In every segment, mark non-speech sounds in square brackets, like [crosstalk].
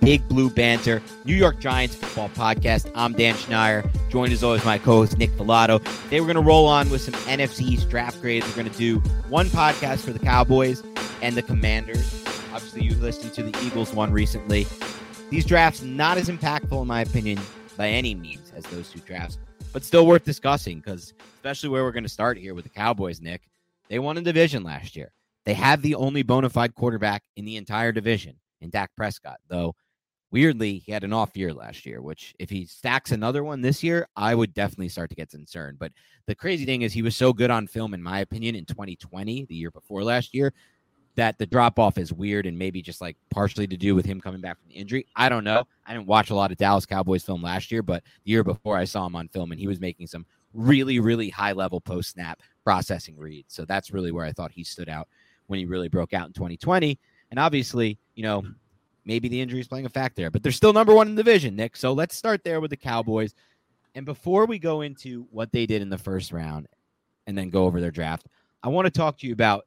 Big Blue Banter, New York Giants football podcast. I'm Dan Schneier, joined as always my co-host Nick Falato. Today we're going to roll on with some NFC draft grades. We're going to do one podcast for the Cowboys and the Commanders. Obviously, you listened to the Eagles one recently. These drafts not as impactful in my opinion by any means as those two drafts, but still worth discussing because especially where we're going to start here with the Cowboys, Nick. They won a division last year. They have the only bona fide quarterback in the entire division in Dak Prescott, though weirdly, he had an off year last year, which if he stacks another one this year, I would definitely start to get concerned. But the crazy thing is he was so good on film, in my opinion, in 2020, the year before last year, that the drop off is weird and maybe just like partially to do with him coming back from the injury. I don't know. I didn't watch a lot of Dallas Cowboys film last year, but the year before I saw him on film and he was making some really, really high level post snap processing reads. So that's really where I thought he stood out when he really broke out in 2020. And obviously, you know, maybe the injury is playing a fact there, but they're still number one in the division, Nick. So let's start there with the Cowboys. And before we go into what they did in the first round and then go over their draft, I want to talk to you about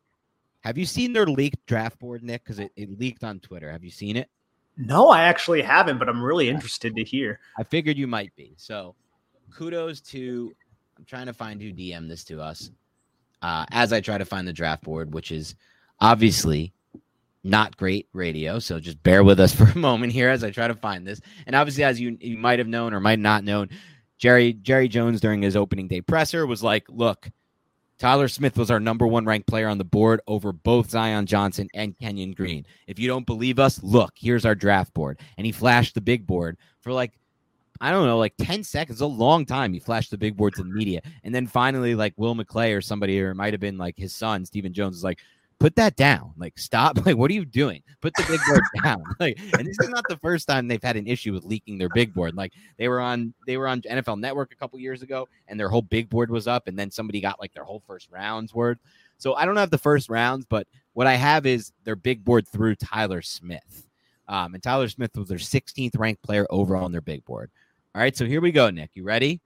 have you seen their leaked draft board, Nick? Because it, it leaked on Twitter. Have you seen it? No, I actually haven't, but I'm really interested to hear. I figured you might be. So kudos to I'm trying to find who DM this to us. Uh, as I try to find the draft board, which is obviously not great radio. So just bear with us [laughs] for a moment here as I try to find this. And obviously, as you, you might have known or might not known, Jerry Jerry Jones during his opening day presser was like, "Look, Tyler Smith was our number one ranked player on the board over both Zion Johnson and Kenyon Green. If you don't believe us, look, here's our draft board." And he flashed the big board for like I don't know, like 10 seconds, a long time. He flashed the big board to the media. And then finally, like Will McClay or somebody, or it might have been like his son, Stephen Jones, is like, put that down. Like, stop. [laughs] Like, what are you doing? Put the big board [laughs] down. Like, and this is not the first time they've had an issue with leaking their big board. Like, they were on they were on NFL Network a couple years ago, and their whole big board was up, and then somebody got like their whole first rounds word. So I don't have the first rounds, but what I have is their big board through Tyler Smith. Um, and Tyler Smith was their 16th ranked player overall on their big board. All right, so here we go, Nick. You ready?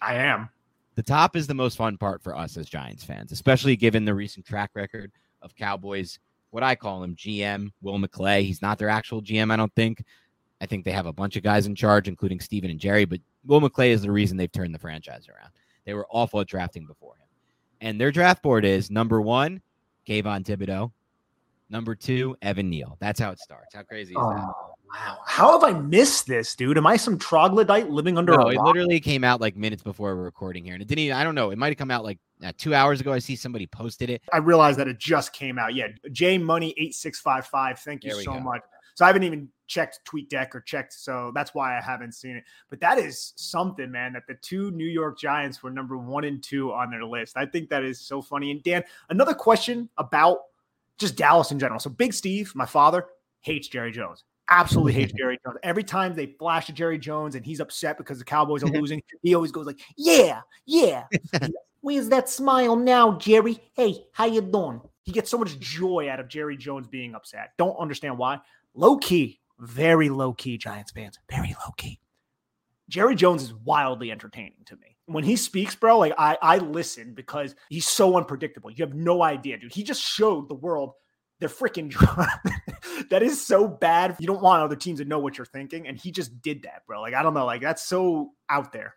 I am. The top is the most fun part for us as Giants fans, especially given the recent track record of Cowboys, what I call him, GM Will McClay. He's not their actual GM, I don't think. I think they have a bunch of guys in charge, including Stephen and Jerry, but Will McClay is the reason they've turned the franchise around. They were awful at drafting before him. And their draft board is number one, Kayvon Thibodeaux. Number two, Evan Neal. That's how it starts. How crazy is that? Wow. How have I missed this, dude? Am I some troglodyte living under no, a rock? it literally came out like minutes before we're recording here. And it didn't even, I don't know. It might have come out like uh, two hours ago. I see somebody posted it. I realized that it just came out. Yeah. J Money 8655. Thank you so go. much. So I haven't even checked TweetDeck or checked. So that's why I haven't seen it. But that is something, man, that the two New York Giants were number one and two on their list. I think that is so funny. And Dan, another question about just Dallas in general. So Big Steve, my father, hates Jerry Jones. Absolutely hates Jerry Jones. Every time they flash at Jerry Jones and he's upset because the Cowboys are [laughs] losing, he always goes like, "Yeah, yeah." [laughs] Where's that smile now, Jerry? Hey, how you doing? He gets so much joy out of Jerry Jones being upset. Don't understand why. Low key, very low key Giants fans, very low key. Jerry Jones is wildly entertaining to me. When he speaks, bro, like I I listen because he's so unpredictable. You have no idea, dude. He just showed the world they're freaking [laughs] that is so bad. You don't want other teams to know what you're thinking, and he just did that, bro. Like I don't know, like that's so out there.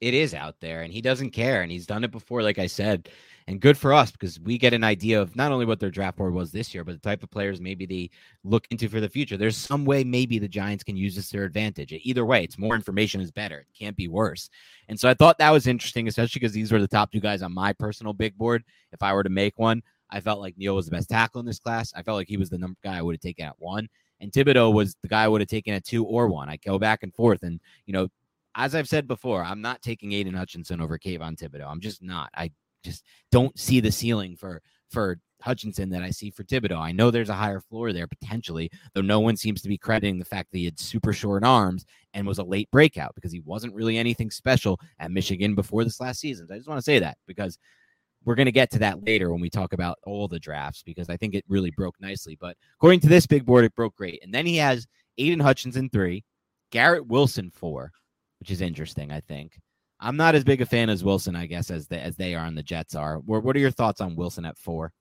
It is out there, and he doesn't care, and he's done it before, like I said and good for us because we get an idea of not only what their draft board was this year, but the type of players maybe they look into for the future. There's some way maybe the Giants can use this to their advantage. Either way, it's more information is better. It can't be worse. And so I thought that was interesting, especially because these were the top two guys on my personal big board. If I were to make one, I felt like Neal was the best tackle in this class. I felt like he was the number guy I would have taken at one. And Thibodeaux was the guy I would have taken at two or one. I go back and forth. And, you know, as I've said before, I'm not taking Aidan Hutchinson over Kayvon Thibodeaux. I'm just not. I just don't see the ceiling for for Hutchinson that I see for Thibodeaux. I know there's a higher floor there potentially, though no one seems to be crediting the fact that he had super short arms and was a late breakout because he wasn't really anything special at Michigan before this last season. So I just want to say that because we're going to get to that later when we talk about all the drafts because I think it really broke nicely. But according to this big board, it broke great. And then he has Aidan Hutchinson three, Garrett Wilson four, which is interesting, I think. I'm not as big a fan as Wilson, I guess, as the, as they are and the Jets are. What, what are your thoughts on Wilson at four?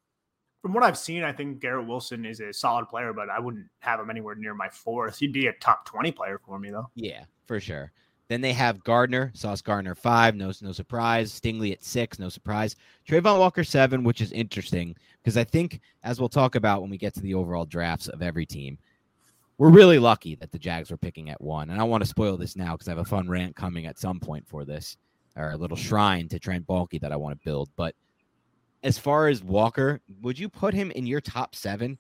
From what I've seen, I think Garrett Wilson is a solid player, but I wouldn't have him anywhere near my fourth. He'd be a top 20 player for me, though. Yeah, for sure. Then they have Gardner, Sauce Gardner five, no no surprise. Stingley at six, no surprise. Travon Walker seven, which is interesting because I think, as we'll talk about when we get to the overall drafts of every team, we're really lucky that the Jags were picking at one. And I want to spoil this now because I have a fun rant coming at some point for this, or a little shrine to Trent Baalke that I want to build. But as far as Walker, would you put him in your top seven?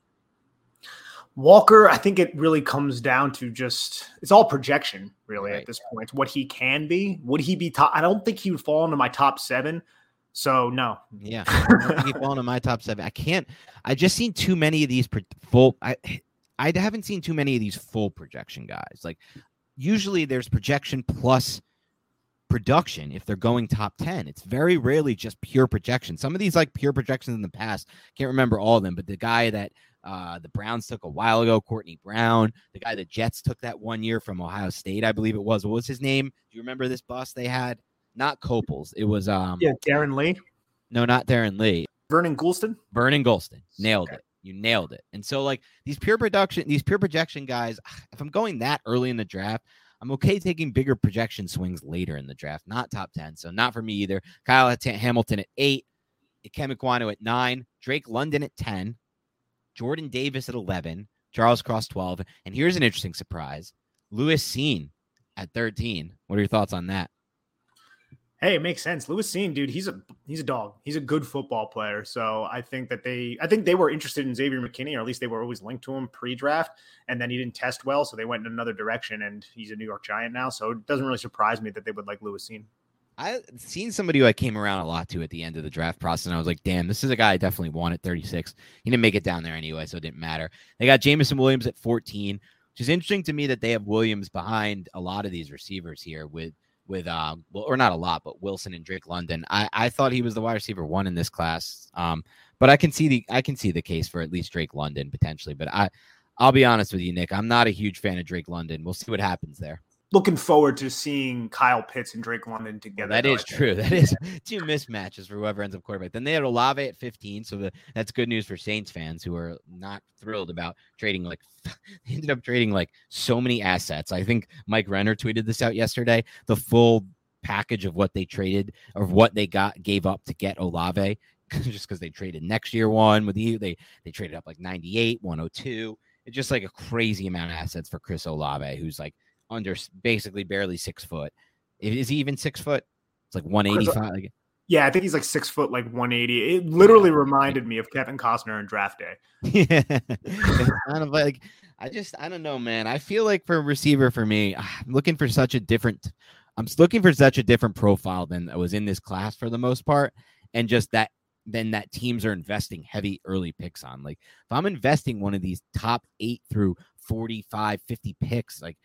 Walker, I think it really comes down to just it's all projection, really, right. at this point. What he can be. Would he be top? I don't think he would fall into my top seven. So no. Yeah. [laughs] he fall into my top seven. I can't I just seen too many of these full I I haven't seen too many of these full projection guys. Like usually there's projection plus production if they're going top 10. It's very rarely just pure projection. Some of these like pure projections in the past, can't remember all of them, but the guy that uh, the Browns took a while ago, Courtney Brown, the guy the Jets took that one year from Ohio State, I believe it was. What was his name? Do you remember this bus they had? Not Coples. It was um Yeah, Darron Lee. No, not Darron Lee. Vernon Gholston. Vernon Gholston. Nailed okay. it. You nailed it. And so, like these pure production, these pure projection guys, [sighs] if I'm going that early in the draft, I'm okay taking bigger projection swings later in the draft, not top 10. So, not for me either. Kyle Hamilton at eight, Ekwonu at nine, Drake London at 10, Jordan Davis at 11, Charles Cross 12. And here's an interesting surprise Lewis Cine at 13. What are your thoughts on that? Hey, it makes sense. Lewis Cine, dude, he's a he's a dog. He's a good football player. So I think that they I think they were interested in Xavier McKinney, or at least they were always linked to him pre-draft. And then he didn't test well, so they went in another direction. And he's a New York Giant now, so it doesn't really surprise me that they would like Lewis Cine. I seen somebody who I came around a lot to at the end of the draft process, and I was like, "Damn, this is a guy I definitely want at 36." He didn't make it down there anyway, so it didn't matter. They got Jameson Williams at 14, which is interesting to me that they have Williams behind a lot of these receivers here with with uh well or not a lot but wilson and drake london i i thought he was the wide receiver one in this class um but i can see the i can see the case for at least drake london potentially but i i'll be honest with you nick i'm not a huge fan of drake london we'll see what happens there looking forward to seeing Kyle Pitts and Drake London together. That is true. [laughs] That is two mismatches for whoever ends up quarterback. Then they had Olave at 15, so the, that's good news for Saints fans who are not thrilled about trading like [laughs] they ended up trading like so many assets. I think Mike Renner tweeted this out yesterday. The full package of what they traded or what they got gave up to get Olave [laughs] just because they traded next year one with you. They they traded up like 98, 102. It's just like a crazy amount of assets for Chris Olave, who's like under basically barely six foot. Is he even six foot? It's like 185. Uh, yeah, I think he's like six foot, like 180. It literally reminded me of Kevin Costner in draft day. [laughs] Yeah. kind of like, I just, I don't know, man. I feel like for a receiver, for me, ah, I'm looking for such a different, I'm looking for such a different profile than that was in this class for the most part. And just that, then that teams are investing heavy early picks on. Like, if I'm investing one of these top eight through 45, 50 picks, like,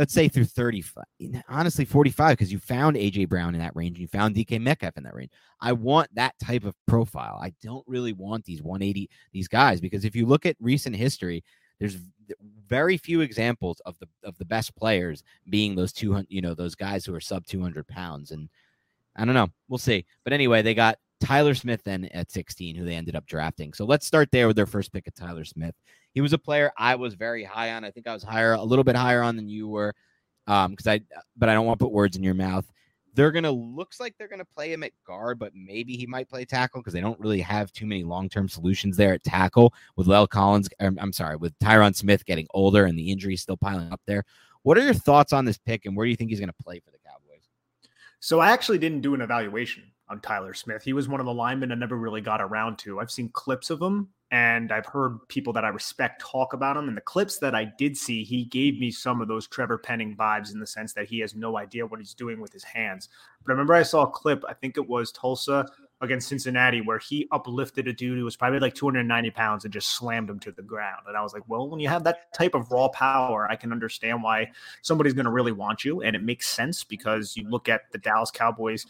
let's say through 35, honestly 45, because you found AJ Brown in that range, you found DK Metcalf in that range. I want that type of profile. I don't really want these 180 these guys because if you look at recent history, there's very few examples of the of the best players being those 200, you know, those guys who are sub 200 pounds. And I don't know, we'll see. But anyway, they got Tyler Smith then at 16, who they ended up drafting. So let's start there with their first pick of Tyler Smith. He was a player I was very high on. I think I was higher, a little bit higher on than you were. Um, because I but I don't want to put words in your mouth. They're gonna looks like they're gonna play him at guard, but maybe he might play tackle because they don't really have too many long-term solutions there at tackle with La'el Collins. I'm, I'm sorry, with Tyron Smith getting older and the injuries still piling up there. What are your thoughts on this pick and where do you think he's gonna play for the Cowboys? So I actually didn't do an evaluation on Tyler Smith. He was one of the linemen I never really got around to. I've seen clips of him and I've heard people that I respect talk about him. And the clips that I did see, he gave me some of those Trevor Penning vibes in the sense that he has no idea what he's doing with his hands. But I remember I saw a clip, I think it was Tulsa against Cincinnati, where he uplifted a dude who was probably like 290 pounds and just slammed him to the ground. And I was like, well, when you have that type of raw power, I can understand why somebody's going to really want you. And it makes sense because you look at the Dallas Cowboys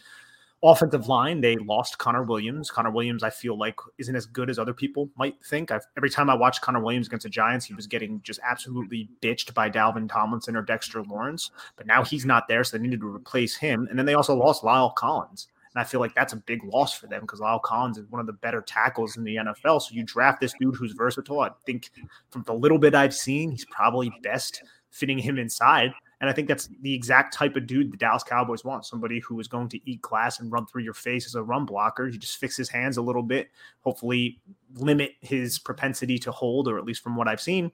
offensive line, they lost Connor Williams. Connor Williams, I feel like, isn't as good as other people might think. I've, every time I watch Connor Williams against the Giants, he was getting just absolutely bitched by Dalvin Tomlinson or Dexter Lawrence. But now he's not there, so they needed to replace him. And then they also lost La'el Collins. And I feel like that's a big loss for them because La'el Collins is one of the better tackles in the NFL. So you draft this dude who's versatile. I think from the little bit I've seen, he's probably best fitting him inside. And I think that's the exact type of dude the Dallas Cowboys want somebody who is going to eat glass and run through your face as a run blocker. You just fix his hands a little bit, hopefully limit his propensity to hold, or at least from what I've seen.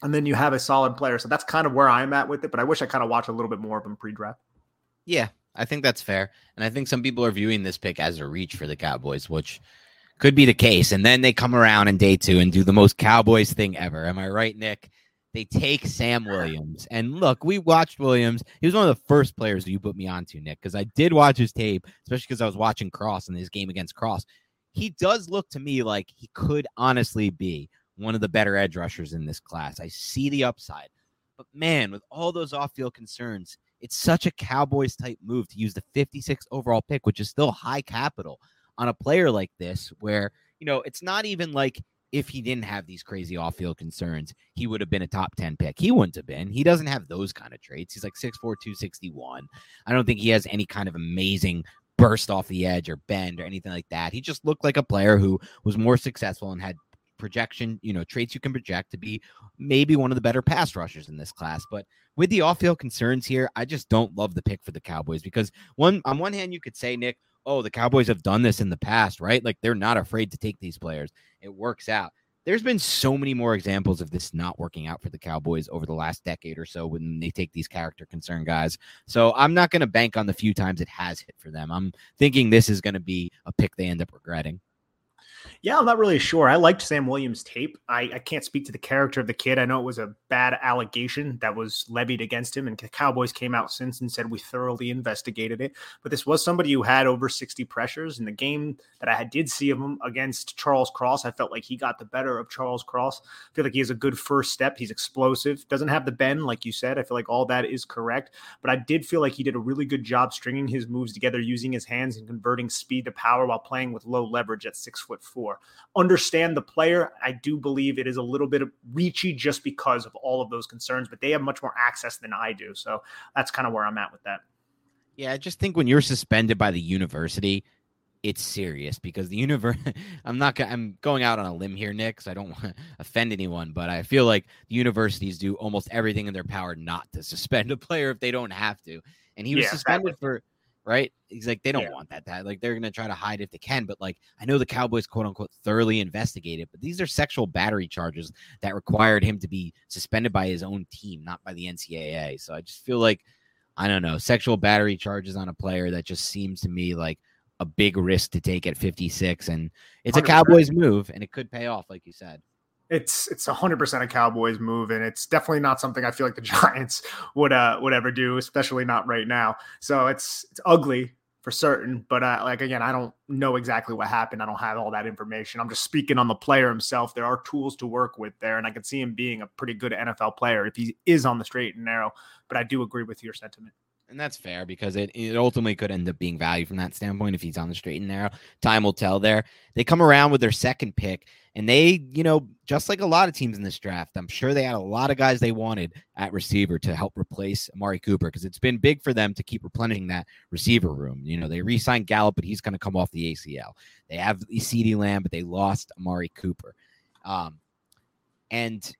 And then you have a solid player. So that's kind of where I'm at with it. But I wish I kind of watched a little bit more of him pre draft. Yeah, I think that's fair. And I think some people are viewing this pick as a reach for the Cowboys, which could be the case. And then they come around in day two and do the most Cowboys thing ever. Am I right, Nick? They take Sam Williams. And look, we watched Williams. He was one of the first players that you put me onto, Nick, because I did watch his tape, especially because I was watching Cross in his game against Cross. He does look to me like he could honestly be one of the better edge rushers in this class. I see the upside. But man, with all those off field concerns, it's such a Cowboys type move to use the 56 overall pick, which is still high capital on a player like this, where, you know, it's not even like if he didn't have these crazy off-field concerns, he would have been a top 10 pick. He wouldn't have been. He doesn't have those kind of traits. He's like 6'4, 261. I don't think he has any kind of amazing burst off the edge or bend or anything like that. He just looked like a player who was more successful and had projection, you know, traits you can project to be maybe one of the better pass rushers in this class. But with the off-field concerns here, I just don't love the pick for the Cowboys because one on one hand you could say, Nick, oh, the Cowboys have done this in the past, right? Like they're not afraid to take these players. It works out. There's been so many more examples of this not working out for the Cowboys over the last decade or so when they take these character concern guys. So I'm not going to bank on the few times it has hit for them. I'm thinking this is going to be a pick they end up regretting. Yeah, I'm not really sure. I liked Sam Williams' tape. I, I can't speak to the character of the kid. I know it was a bad allegation that was levied against him, and the Cowboys came out since and said we thoroughly investigated it. But this was somebody who had over 60 pressures. In the game that I did see of him against Charles Cross, I felt like he got the better of Charles Cross. I feel like he has a good first step. He's explosive, doesn't have the bend, like you said. I feel like all that is correct. But I did feel like he did a really good job stringing his moves together, using his hands and converting speed to power while playing with low leverage at six foot four for. Understand the player. I do believe it is a little bit reachy just because of all of those concerns, but they have much more access than I do. So that's kind of where I'm at with that. Yeah, I just think when you're suspended by the university, it's serious because the universe [laughs] i'm not i'm going out on a limb here nick so i don't [laughs] want to offend anyone but i feel like the universities do almost everything in their power not to suspend a player if they don't have to and he was yeah, suspended exactly. for right? He's like, they don't yeah. want that. That like they're gonna try to hide if they can. But like, I know the Cowboys quote unquote thoroughly investigated, but these are sexual battery charges that required him to be suspended by his own team, not by the NCAA. So I just feel like I don't know, sexual battery charges on a player that just seems to me like a big risk to take at 56 and it's 100%. a Cowboys move and it could pay off like you said. It's it's 100% a Cowboys move and it's definitely not something I feel like the [laughs] Giants would uh would ever do, especially not right now. So it's it's ugly for certain, but uh, like again, I don't know exactly what happened. I don't have all that information. I'm just speaking on the player himself. There are tools to work with there and I can see him being a pretty good NFL player if he is on the straight and narrow, but I do agree with your sentiment. And that's fair because it, it ultimately could end up being value from that standpoint if he's on the straight and narrow. Time will tell there. They come around with their second pick, and they, you know, just like a lot of teams in this draft, I'm sure they had a lot of guys they wanted at receiver to help replace Amari Cooper because it's been big for them to keep replenishing that receiver room. You know, they re signed Gallup, but he's going to come off the ACL. They have CeeDee Lamb, but they lost Amari Cooper. Um, and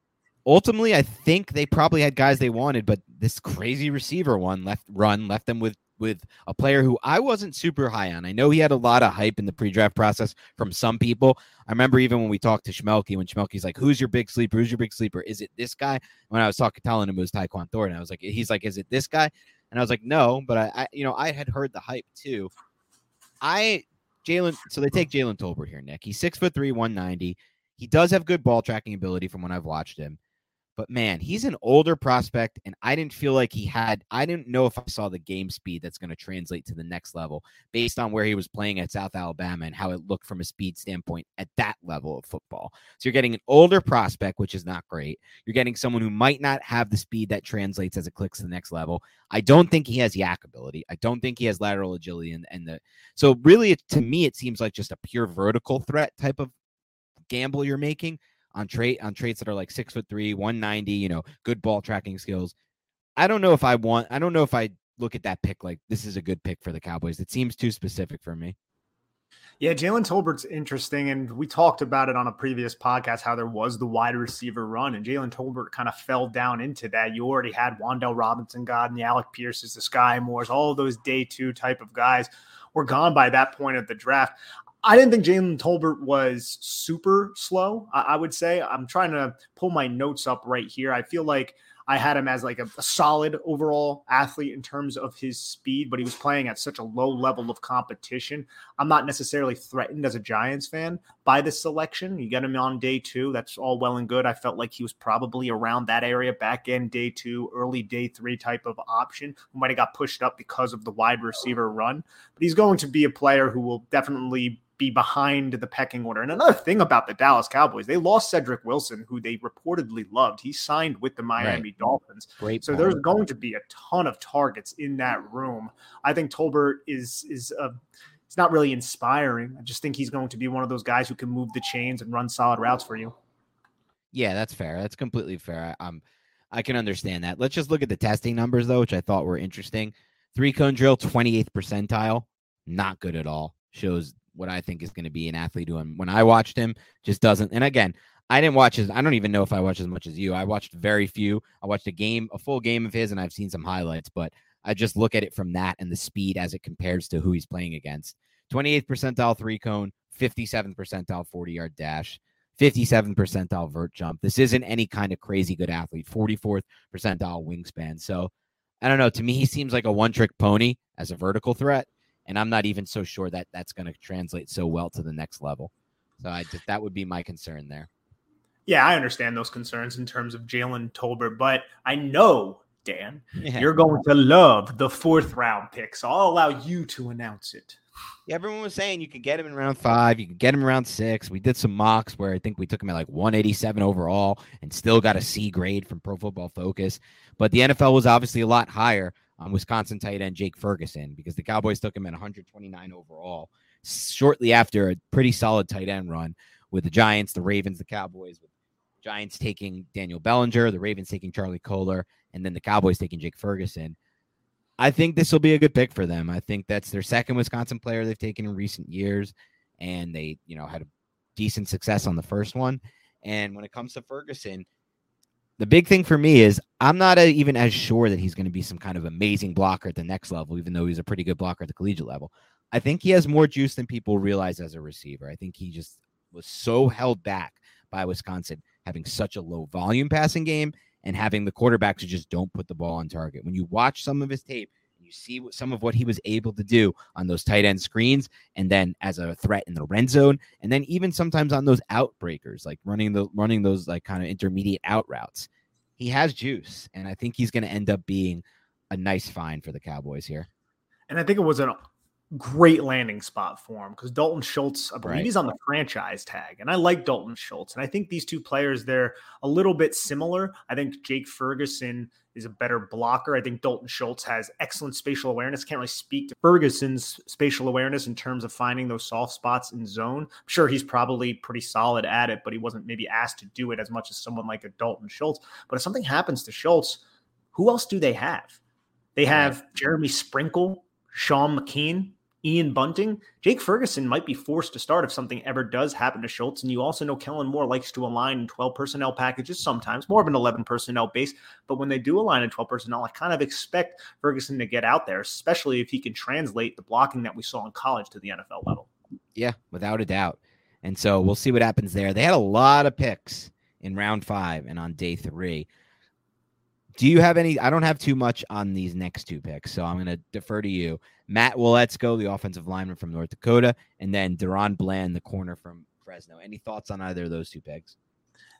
ultimately, I think they probably had guys they wanted, but this crazy receiver one left run left them with with a player who I wasn't super high on. I know he had a lot of hype in the pre-draft process from some people. I remember even when we talked to Schmelke, when Schmelke's like, "Who's your big sleeper? Who's your big sleeper? Is it this guy?" When I was talking, telling him it was Tyquan Thornton, I was like, "He's like, is it this guy?" And I was like, "No," but I, I you know, I had heard the hype too. I Jalen, so they take Jalen Tolbert here, Nick. He's six foot three, one ninety. He does have good ball tracking ability from when I've watched him. But man, he's an older prospect, and I didn't feel like he had, I didn't know if I saw the game speed that's going to translate to the next level based on where he was playing at South Alabama and how it looked from a speed standpoint at that level of football. So you're getting an older prospect, which is not great. You're getting someone who might not have the speed that translates as it clicks to the next level. I don't think he has YAC ability. I don't think he has lateral agility. And, and the, so really, to me, it seems like just a pure vertical threat type of gamble you're making on trait on traits that are like six foot three, 190, you know, good ball tracking skills. I don't know if I want I don't know if I look at that pick like this is a good pick for the Cowboys. It seems too specific for me. Yeah, Jalen Tolbert's interesting, and we talked about it on a previous podcast how there was the wide receiver run, and Jalen Tolbert kind of fell down into that. You already had Wan'Dale Robinson, God, and the Alec Pierces, the Skyy Moores, all those day two type of guys were gone by that point of the draft. I didn't think Jalen Tolbert was super slow. I, I, would say I'm trying to pull my notes up right here. I feel like I had him as like a, a, solid overall athlete in terms of his speed, but he was playing at such a low level of competition. I'm not necessarily threatened as a Giants fan by this selection. You get him on day two, that's all well and good. I felt like he was probably around that area, back end day two, early day three type of option might have got pushed up because of the wide receiver run. But he's going to be a player who will definitely be behind the pecking order. And another thing about the Dallas Cowboys, they lost Cedric Wilson, who they reportedly loved. He signed with the Miami right. Dolphins. Great so there's going to be a ton of targets in that room. I think Tolbert is is a it's not really inspiring. I just think he's going to be one of those guys who can move the chains and run solid routes for you. Yeah, that's fair. That's completely fair. I, um, I can understand that. Let's just look at the testing numbers though, which I thought were interesting. Three cone drill, 28th percentile, not good at all. Shows what I think is going to be an athlete who, when I watched him, just doesn't. And again, I didn't watch his. I don't even know if I watched as much as you. I watched very few. I watched a game, a full game of his, and I've seen some highlights. But I just look at it from that and the speed as it compares to who he's playing against. 28th percentile three cone, 57th percentile 40 yard dash, 57th percentile vert jump. This isn't any kind of crazy good athlete. 44th percentile wingspan. So I don't know. To me, he seems like a one trick pony as a vertical threat and I'm not even so sure that that's going to translate so well to the next level. So I just, that would be my concern there. Yeah, I understand those concerns in terms of Jalen Tolbert, but I know Dan, yeah. you're going to love the fourth round pick, so I'll allow you to announce it. Yeah, everyone was saying you could get him in round five, you could get him around six. We did some mocks where I think we took him at like 187 overall and still got a C grade from Pro Football Focus. But the NFL was obviously a lot higher um, Wisconsin tight end Jake Ferguson because the Cowboys took him at 129 overall shortly after a pretty solid tight end run with the Giants, the Ravens, the Cowboys, with Giants taking Daniel Bellinger, the Ravens taking Charlie Kolar, and then the Cowboys taking Jake Ferguson. I think this will be a good pick for them. I think that's their second Wisconsin player they've taken in recent years, and they, you know, had a decent success on the first one. And when it comes to Ferguson, the big thing for me is I'm not a, even as sure that he's going to be some kind of amazing blocker at the next level, even though he's a pretty good blocker at the collegiate level. I think he has more juice than people realize as a receiver. I think he just was so held back by Wisconsin having such a low volume passing game and having the quarterbacks who just don't put the ball on target. When you watch some of his tape, you see what, some of what he was able to do on those tight end screens, and then as a threat in the red zone, and then even sometimes on those outbreakers, like running the running those like kind of intermediate out routes. He has juice, and I think he's going to end up being a nice find for the Cowboys here. And I think it was an great landing spot for him because Dalton Schultz, I believe right. he's on the franchise tag. And I like Dalton Schultz. And I think these two players, they're a little bit similar. I think Jake Ferguson is a better blocker. I think Dalton Schultz has excellent spatial awareness. Can't really speak to Ferguson's spatial awareness in terms of finding those soft spots in zone. I'm sure he's probably pretty solid at it, but he wasn't maybe asked to do it as much as someone like a Dalton Schultz. But if something happens to Schultz, who else do they have? They have Jeremy Sprinkle, Sean McKeon, Ian Bunting, Jake Ferguson might be forced to start if something ever does happen to Schultz. And you also know Kellen Moore likes to align in 12 personnel packages sometimes, more of an 11 personnel base. But when they do align in 12 personnel, I kind of expect Ferguson to get out there, especially if he can translate the blocking that we saw in college to the NFL level. Yeah, without a doubt. And so we'll see what happens there. They had a lot of picks in round five and on day three. Do you have any? I don't have too much on these next two picks, so I'm going to defer to you. Matt Waletzko, the offensive lineman from North Dakota, and then DaRon Bland, the corner from Fresno. Any thoughts on either of those two picks?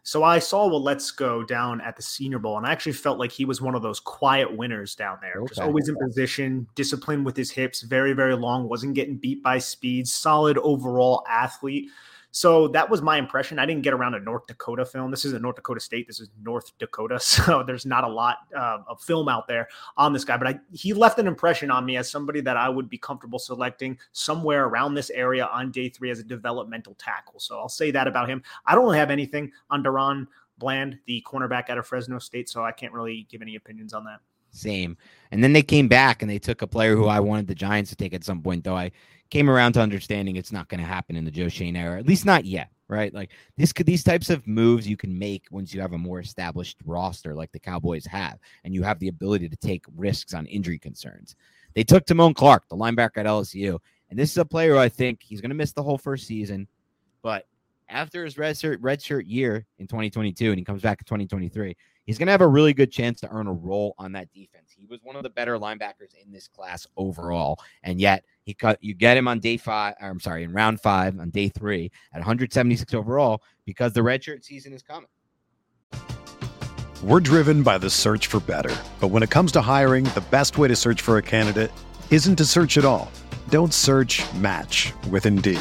So I saw Waletzko down at the Senior Bowl, and I actually felt like he was one of those quiet winners down there. Okay. Just always in position, disciplined with his hips, very, very long, wasn't getting beat by speed, solid overall athlete. So that was my impression. I didn't get around a North Dakota film. This isn't North Dakota State. This is North Dakota. [laughs] So there's not a lot uh, of film out there on this guy. But I, he left an impression on me as somebody that I would be comfortable selecting somewhere around this area on day three as a developmental tackle. So I'll say that about him. I don't really have anything on DaRon Bland, the cornerback out of Fresno State. So I can't really give any opinions on that. Same. And then they came back and they took a player who I wanted the Giants to take at some point, though I came around to understanding it's not going to happen in the Joe Schoen era, at least not yet, right? Like this could these types of moves you can make once you have a more established roster like the Cowboys have, and you have the ability to take risks on injury concerns. They took Damone Clark, the linebacker at LSU, and this is a player I think he's going to miss the whole first season, but after his red shirt, red shirt year in 2022 and he comes back in 2023, he's going to have a really good chance to earn a role on that defense. He was one of the better linebackers in this class overall, and yet he cut. You get him on day five. I'm sorry, in round five on day three at 176 overall because the redshirt season is coming. We're driven by the search for better, but when it comes to hiring, the best way to search for a candidate isn't to search at all. Don't search. Match with Indeed.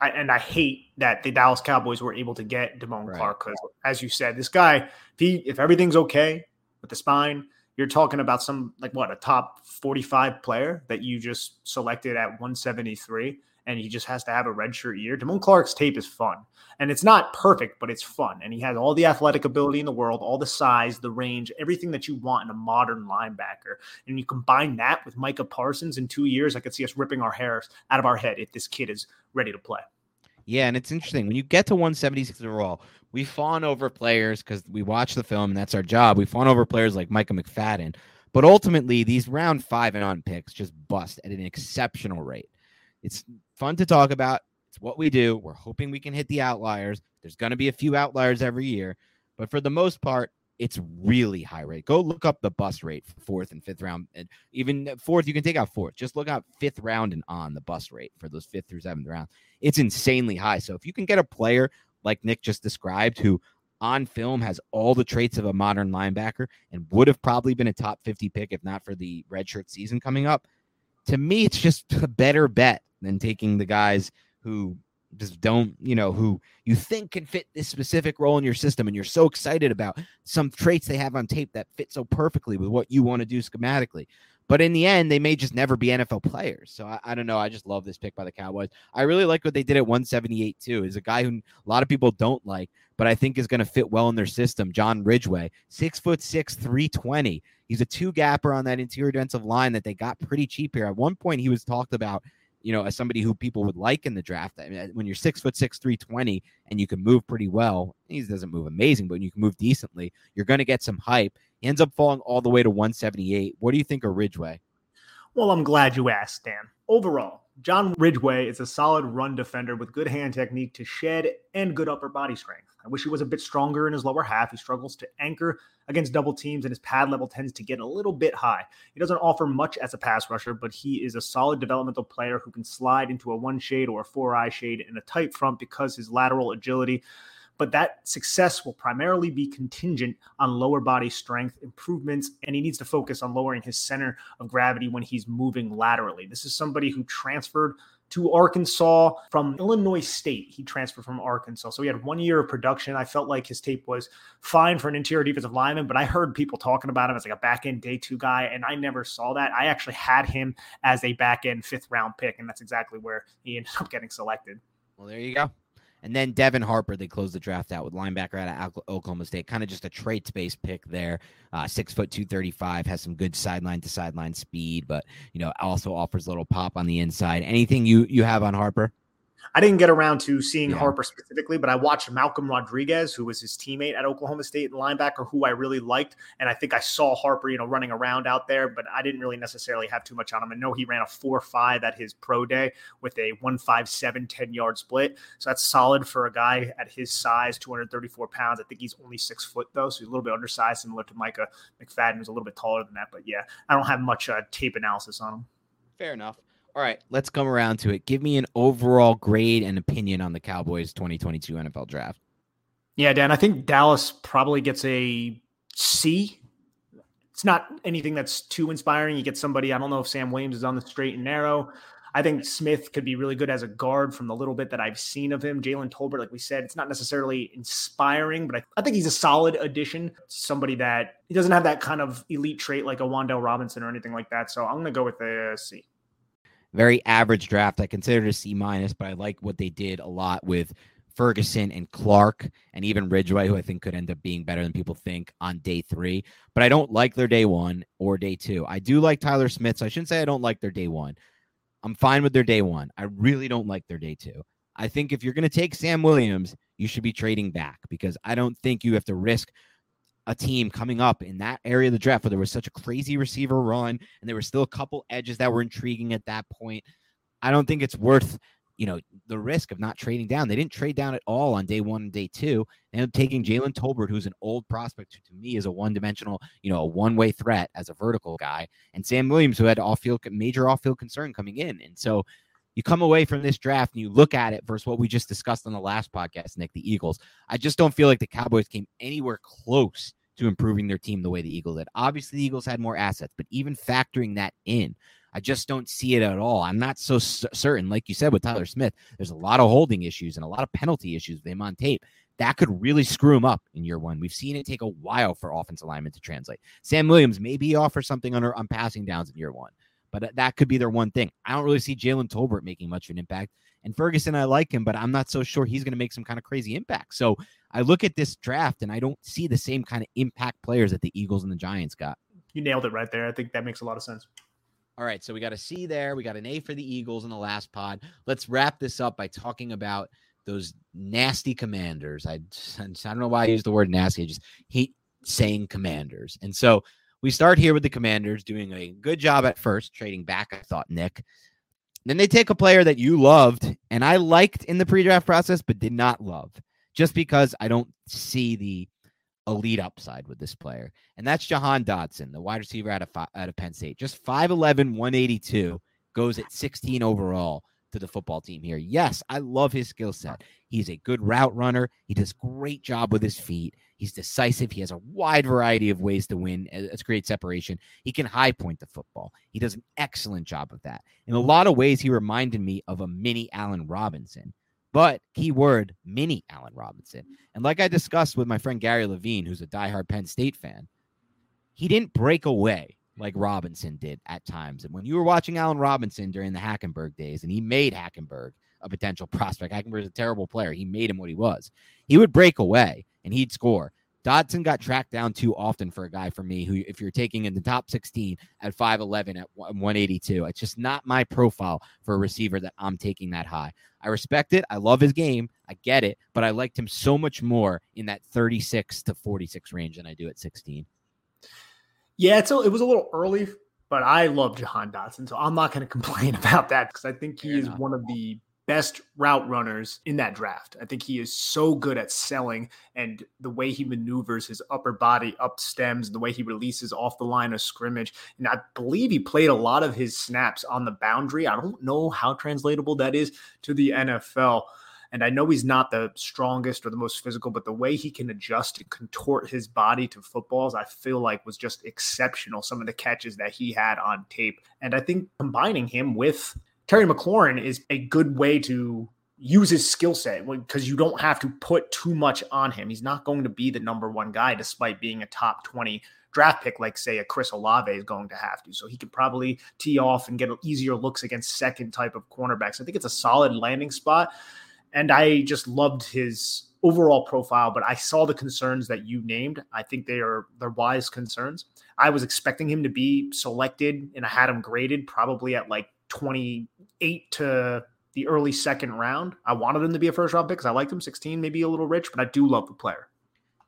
I, and I hate that the Dallas Cowboys were able to get Damone right. Clark because, as you said, this guy, if he if everything's okay with the spine, you're talking about some like what a top 45 player that you just selected at 173 and he just has to have a redshirt year. Damone Clark's tape is fun. And it's not perfect, but it's fun. And he has all the athletic ability in the world, all the size, the range, everything that you want in a modern linebacker. And you combine that with Micah Parsons in two years, I could see us ripping our hairs out of our head if this kid is ready to play. Yeah, and it's interesting when you get to 176 overall, we fawn over players because we watch the film and that's our job. We fawn over players like Micah McFadden, but ultimately these round five and on picks just bust at an exceptional rate. It's fun to talk about. It's what we do. We're hoping we can hit the outliers. There's going to be a few outliers every year, but for the most part, it's really high rate. Go look up the bust rate for fourth and fifth round, and even fourth. You can take out fourth. Just look out fifth round and on the bust rate for those fifth through seventh round. It's insanely high. So if you can get a player like Nick just described, who on film has all the traits of a modern linebacker and would have probably been a top 50 pick if not for the redshirt season coming up. To me, it's just a better bet than taking the guys who just don't, you know, who you think can fit this specific role in your system. And you're so excited about some traits they have on tape that fit so perfectly with what you want to do schematically. But in the end, they may just never be NFL players. So I, I, don't know. I just love this pick by the Cowboys. I really like what they did at 178 too. Is a guy who a lot of people don't like, but I think is going to fit well in their system. John Ridgeway, six foot six, 320. He's a two gapper on that interior defensive line that they got pretty cheap here. At one point, he was talked about you know, as somebody who people would like in the draft. I mean, uh, when you're six foot six, 320, and you can move pretty well, he doesn't move amazing, but you can move decently, you're going to get some hype. He ends up falling all the way to 178. What do you think of Ridgeway? Well, I'm glad you asked, Dan. Overall, John Ridgeway is a solid run defender with good hand technique to shed and good upper body strength. I wish he was a bit stronger in his lower half. He struggles to anchor against double teams, and his pad level tends to get a little bit high. He doesn't offer much as a pass rusher, but he is a solid developmental player who can slide into a one shade or a four eye shade in a tight front because his lateral agility but that success will primarily be contingent on lower body strength improvements, and he needs to focus on lowering his center of gravity when he's moving laterally. This is somebody who transferred to Arkansas from Illinois State. He transferred from Arkansas. So he had one year of production. I felt like his tape was fine for an interior defensive lineman, but I heard people talking about him as like a back end day two guy, and I never saw that. I actually had him as a back end fifth round pick, and that's exactly where he ended up getting selected. Well, there you go. And then Devin Harper, they closed the draft out with linebacker out of Oklahoma State. Kind of just a traits based pick there. Uh, six foot two thirty five, has some good sideline to sideline speed, but you know also offers a little pop on the inside. Anything you you have on Harper? I didn't get around to seeing yeah. Harper specifically, but I watched Malcolm Rodriguez, who was his teammate at Oklahoma State and linebacker, who I really liked. And I think I saw Harper, you know, running around out there, but I didn't really necessarily have too much on him. I know he ran a 4 5 at his pro day with a 157 10 yard split. So that's solid for a guy at his size, 234 pounds. I think he's only six foot, though. So he's a little bit undersized, similar to Micah McFadden, who's a little bit taller than that. But yeah, I don't have much uh, tape analysis on him. Fair enough. All right, let's come around to it. Give me an overall grade and opinion on the Cowboys 2022 NFL draft. Yeah, Dan, I think Dallas probably gets a C. It's not anything that's too inspiring. You get somebody, I don't know if Sam Williams is on the straight and narrow. I think Smith could be really good as a guard from the little bit that I've seen of him. Jalen Tolbert, like we said, it's not necessarily inspiring, but I, I, think he's a solid addition. Somebody that he doesn't have that kind of elite trait like a Wan'Dale Robinson or anything like that. So I'm going to go with a C very average draft. I consider it a C minus, but I like what they did a lot with Ferguson and Clark and even Ridgeway, who I think could end up being better than people think on day three. But I don't like their day one or day two. I do like Tyler Smith, so I shouldn't say I don't like their day one. I'm fine with their day one. I really don't like their day two. I think if you're going to take Sam Williams, you should be trading back because I don't think you have to risk a team coming up in that area of the draft where there was such a crazy receiver run and there were still a couple edges that were intriguing at that point. I don't think it's worth, you know, the risk of not trading down. They didn't trade down at all on day one and day two. They ended up taking Jalen Tolbert, who's an old prospect who to me is a one-dimensional, you know, a one-way threat as a vertical guy, and Sam Williams, who had off-field major off-field concern coming in. And so you come away from this draft and you look at it versus what we just discussed on the last podcast, Nick, the Eagles. I just don't feel like the Cowboys came anywhere close to improving their team the way the Eagles did. Obviously, the Eagles had more assets, but even factoring that in, I just don't see it at all. I'm not so c- certain. Like you said with Tyler Smith, there's a lot of holding issues and a lot of penalty issues with him on tape. that could really screw him up in year one. We've seen it take a while for offense alignment to translate. Sam Williams maybe offer something on, on passing downs in year one, but uh, that could be their one thing. I don't really see Jalen Tolbert making much of an impact. And Ferguson, I like him, but I'm not so sure he's going to make some kind of crazy impact. So I look at this draft and I don't see the same kind of impact players that the Eagles and the Giants got. You nailed it right there. I think that makes a lot of sense. All right, so we got a C there. We got an A for the Eagles in the last pod. Let's wrap this up by talking about those nasty commanders. I, [laughs] I don't know why I use the word nasty. I just hate saying commanders. And so we start here with the commanders doing a good job at first, trading back, I thought, Nick. Then they take a player that you loved and I liked in the pre draft process, but did not love just because I don't see the elite upside with this player. And that's Jahan Dotson, the wide receiver out of, out of Penn State. Just 5'11, 182, goes at 16 overall to the football team here. Yes, I love his skill set. He's a good route runner. He does great job with his feet. He's decisive. He has a wide variety of ways to win. It's great separation. He can high point the football. He does an excellent job of that. In a lot of ways, he reminded me of a mini Allen Robinson. But keyword mini Allen Robinson. And like I discussed with my friend Gary Levine, who's a diehard Penn State fan, he didn't break away like Robinson did at times. And when you were watching Allen Robinson during the Hackenberg days, and he made Hackenberg a potential [laughs] prospect, Hackenberg is a terrible player. He made him what he was. He would break away and he'd score. Dotson got tracked down too often for a guy for me who, if you're taking in the top 16 at 5'11 at 182, it's just not my profile for a receiver that I'm taking that high. I respect it. I love his game. I get it, but I liked him so much more in that 36 to 46 range than I do at 16. Yeah, it's a, it was a little early, but I love Jahan Dotson, so I'm not going [laughs] to complain about that because I think he Fair is enough. one of the best route runners in that draft. I think he is so good at selling and the way he maneuvers his upper body up stems, the way he releases off the line of scrimmage. And I believe he played a lot of his snaps on the boundary. I don't know how translatable that is to the NFL. And I know he's not the strongest or the most physical, but the way he can adjust and contort his body to footballs, I feel like was just exceptional. Some of the catches that he had on tape. And I think combining him with Terry McLaurin is a good way to use his skill set because you don't have to put too much on him. He's not going to be the number one guy despite being a top 20 draft pick, like say a Chris Olave is going to have to. So he could probably tee off and get easier looks against second type of cornerbacks. I think it's a solid landing spot and I just loved his overall profile. But I saw the concerns that you named. I think they are they're wise concerns. I was expecting him to be selected, and I had him graded probably at like twenty eight to the early second round. I wanted him to be a first round pick because I liked him. Sixteen, maybe a little rich, but I do love the player.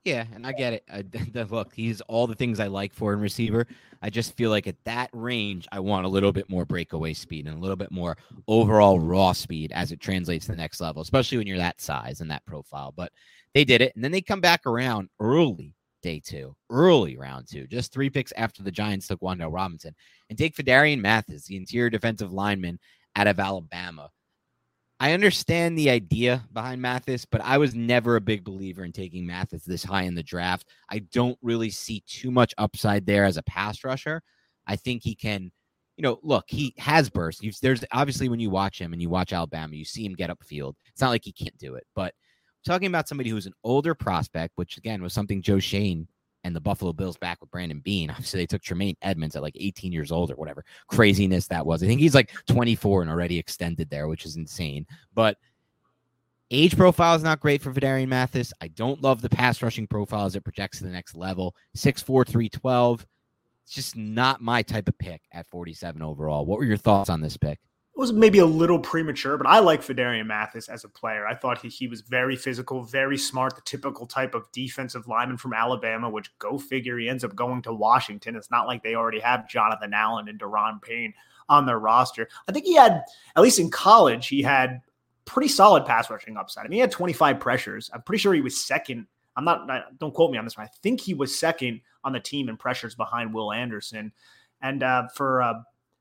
Yeah, and I get it. I, [laughs] look, he's all the things I like for a receiver. I just feel like at that range, I want a little bit more breakaway speed and a little bit more overall raw speed as it translates to the next level, especially when you're that size and that profile. But they did it, and then they come back around early day two, early round two, just three picks after the Giants took Wan'Dale Robinson, and take Phidarian Mathis, the interior defensive lineman out of Alabama I understand the idea behind Mathis, but I was never a big believer in taking Mathis this high in the draft. I don't really see too much upside there as a pass rusher. I think he can, you know, look, he has burst. You've, there's obviously when you watch him and you watch Alabama, you see him get upfield. It's not like he can't do it, but talking about somebody who's an older prospect, which again was something Joe Schoen and the Buffalo Bills back with Brandon Beane. Obviously, they took Tremaine Edmunds at like 18 years old or whatever craziness that was. I think he's like 24 and already extended there, which is insane. But age profile is not great for Phidarian Mathis. I don't love the pass rushing profile as it projects to the next level. 6'4, 312. It's just not my type of pick at 47 overall. What were your thoughts on this pick? Was maybe a little premature, but I like Phidarian Mathis as a player. I thought he, he was very physical, very smart, the typical type of defensive lineman from Alabama, which go figure he ends up going to Washington. It's not like they already have Jonathan Allen and Daron Payne on their roster. I think he had, at least in college, he had pretty solid pass rushing upside. I mean, he had 25 pressures. I'm pretty sure he was second. I'm not, don't quote me on this one. I think he was second on the team in pressures behind Will Anderson. And uh, for uh,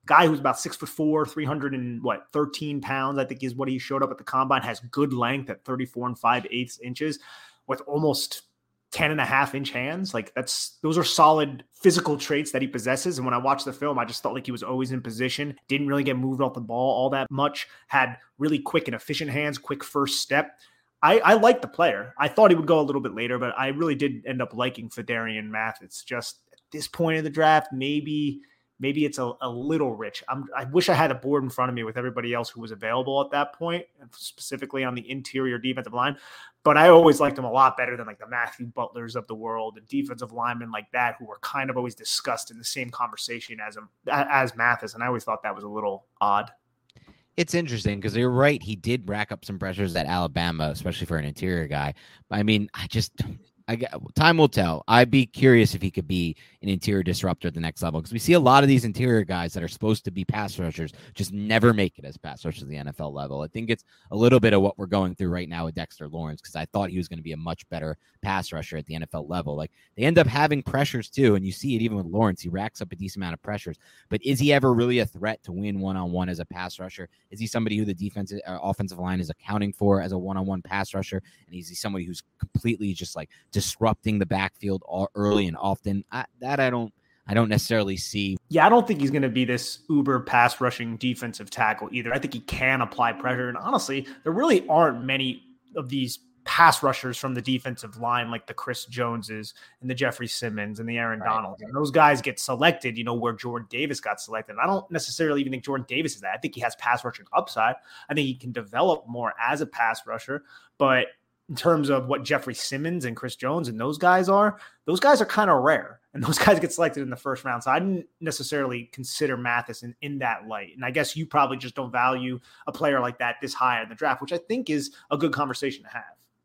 guy who's about six foot four, 300 and what, 13 pounds, I think is what he showed up at the combine, has good length at 34 and 5 eighths inches with almost 10 and a half inch hands. Like that's, those are solid physical traits that he possesses. And when I watched the film, I just felt like he was always in position, didn't really get moved off the ball all that much, had really quick and efficient hands, quick first step. I, I like the player. I thought he would go a little bit later, but I really did end up liking Phidarian Math. It's Just at this point in the draft, maybe maybe it's a, a little rich. I'm, I wish I had a board in front of me with everybody else who was available at that point, specifically on the interior defensive line. But I always liked them a lot better than like the Matthew Butlers of the world and defensive linemen like that who were kind of always discussed in the same conversation as as Mathis. And I always thought that was a little odd. It's interesting because you're right. He did rack up some pressures at Alabama, especially for an interior guy. I mean, I just I get, time will tell. I'd be curious if he could be an interior disruptor at the next level because we see a lot of these interior guys that are supposed to be pass rushers just never make it as pass rushers at the NFL level. I think it's a little bit of what we're going through right now with Dexter Lawrence because I thought he was going to be a much better pass rusher at the NFL level. Like they end up having pressures too, and you see it even with Lawrence. He racks up a decent amount of pressures, but is he ever really a threat to win one on one as a pass rusher? Is he somebody who the defense uh, offensive line is accounting for as a one on one pass rusher? And is he somebody who's completely just like disrupting the backfield early and often? I, that I don't. I don't necessarily see. Yeah, I don't think he's going to be this uber pass rushing defensive tackle either. I think he can apply pressure. And honestly, there really aren't many of these pass rushers from the defensive line, like the Chris Joneses and the Jeffrey Simmons and the Aaron right. Donalds. And those guys get selected, you know, where Jordan Davis got selected. And I don't necessarily even think Jordan Davis is that. I think he has pass rushing upside. I think he can develop more as a pass rusher. But in terms of what Jeffrey Simmons and Chris Jones and those guys are, those guys are kind of rare. And [laughs] those guys get selected in the first round. So I didn't necessarily consider Mathis in, in that light. And I guess you probably just don't value a player like that this high in the draft, which I think is a good conversation to have.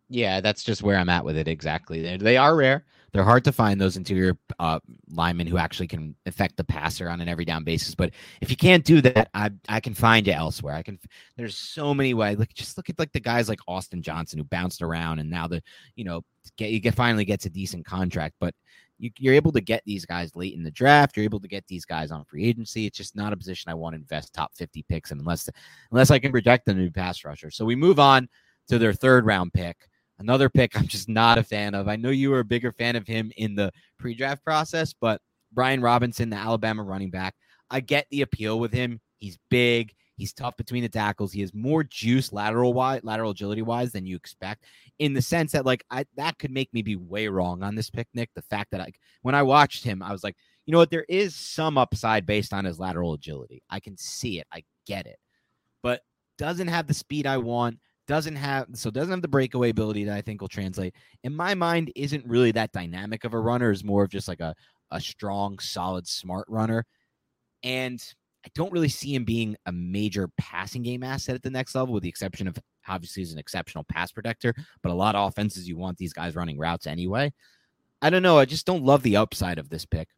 Yeah, that's just where I'm at with it. Exactly. They, they are rare. They're hard to find those interior uh, linemen who actually can affect the passer on an every down basis. But if you can't do that, I I can find it elsewhere. I can. There's so many ways. Like just look at like the guys like Austin Johnson who bounced around and now the you know get you get finally gets a decent contract. But you, you're able to get these guys late in the draft. You're able to get these guys on free agency. It's just not a position I want to invest top 50 picks in unless unless I can project a new pass rusher. So we move on to their third round pick. Another pick I'm just not a fan of. I know you were a bigger fan of him in the pre draft process, but Brian Robinson, the Alabama running back, I get the appeal with him. He's big. He's tough between the tackles. He has more juice lateral wise, lateral agility wise than you expect. In the sense that, like, I that could make me be way wrong on this picnic. The fact that I, when I watched him, I was like, you know what? There is some upside based on his lateral agility. I can see it. I get it, but doesn't have the speed I want doesn't have so doesn't have the breakaway ability that I think will translate. In my mind, isn't really that dynamic of a runner, is more of just like a, a strong, solid, smart runner. And I don't really see him being a major passing game asset at the next level, with the exception of obviously he's an exceptional pass protector, but a lot of offenses you want these guys running routes anyway. I don't know. I just don't love the upside of this pick.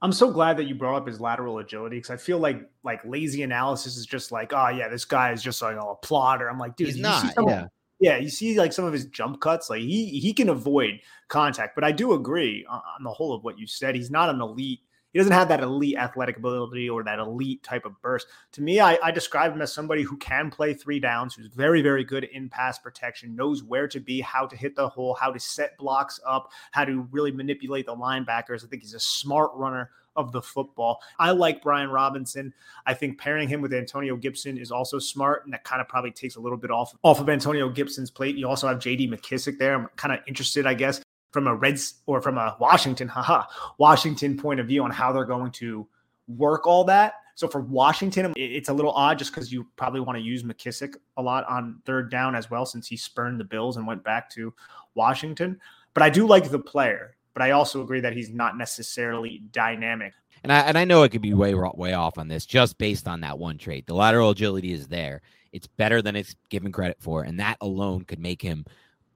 I'm so glad that you brought up his lateral agility because I feel like like lazy analysis is just like, oh yeah, this guy is just like oh, a plotter. I'm like, dude, he's not. yeah. Of, yeah, you see like some of his jump cuts, like he he can avoid contact. But I do agree uh, on the whole of what you said. He's not an elite he doesn't have that elite athletic ability or that elite type of burst. To me, I, I describe him as somebody who can play three downs, who's very, very good in pass protection, knows where to be, how to hit the hole, how to set blocks up, how to really manipulate the linebackers. I think he's a smart runner of the football. I like Brian Robinson. I think pairing him with Antonio Gibson is also smart, and that kind of probably takes a little bit off off of Antonio Gibson's plate. You also have J.D. McKissick there. I'm kind of interested, I guess, from a Reds or from a Washington, haha, Washington point of view on how they're going to work all that. So for Washington, it's a little odd just because you probably want to use McKissick a lot on third down as well, since he spurned the Bills and went back to Washington. But I do like the player, but I also agree that he's not necessarily dynamic. And I and I know it could be way way off on this just based on that one trait. The lateral agility is there. It's better than it's given credit for, and that alone could make him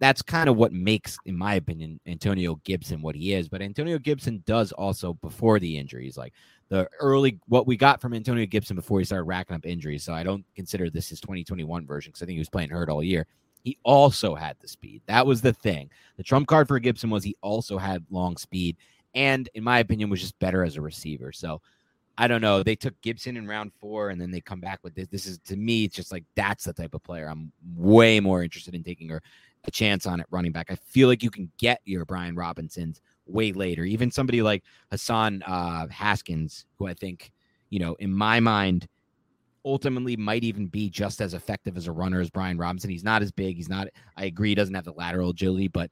that's kind of what makes, in my opinion, Antonio Gibson what he is. But Antonio Gibson does also before the injuries, like the early what we got from Antonio Gibson before he started racking up injuries. So I don't consider this his 2021 version because I think he was playing hurt all year. He also had the speed. That was the thing. The trump card for Gibson was he also had long speed, and in my opinion, was just better as a receiver. So I don't know. They took Gibson in round four, and then they come back with this. This is to me, it's just like that's the type of player I'm way more interested in taking her a chance on it running back. I feel like you can get your Brian Robinsons way later. Even somebody like Hassan uh, Haskins, who I think, you know, in my mind, ultimately might even be just as effective as a runner as Brian Robinson. He's not as big. He's not, I agree, he doesn't have the lateral agility, but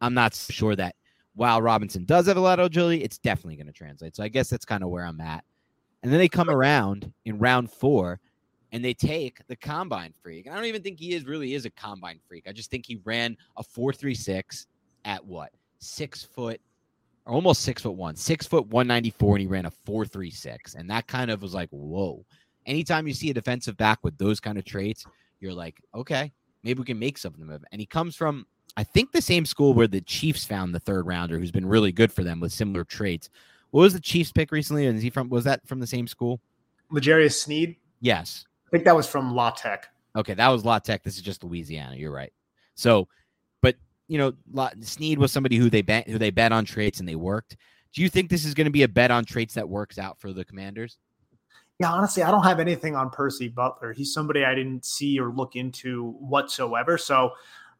I'm not sure that while Robinson does have a lateral agility, it's definitely going to translate. So I guess that's kind of where I'm at. And then they come around in round four and they take the combine freak. And I don't even think he is really is a combine freak. I just think he ran a 436 at what? Six foot or almost six foot one, six foot 194, and he ran a 436. And that kind of was like, whoa. Anytime you see a defensive back with those kind of traits, you're like, okay, maybe we can make something of him. And he comes from, I think, the same school where the Chiefs found the third rounder who's been really good for them with similar traits. What was the Chiefs pick recently? And is he from, was that from the same school? L'Jarius Sneed? Yes. I think that was from La Tech. Okay, that was La Tech. This is just Louisiana. You're right. So, but you know, Sneed was somebody who they bet who they bet on traits and they worked. Do you think this is going to be a bet on traits that works out for the Commanders? Yeah, honestly, I don't have anything on Percy Butler. He's somebody I didn't see or look into whatsoever. So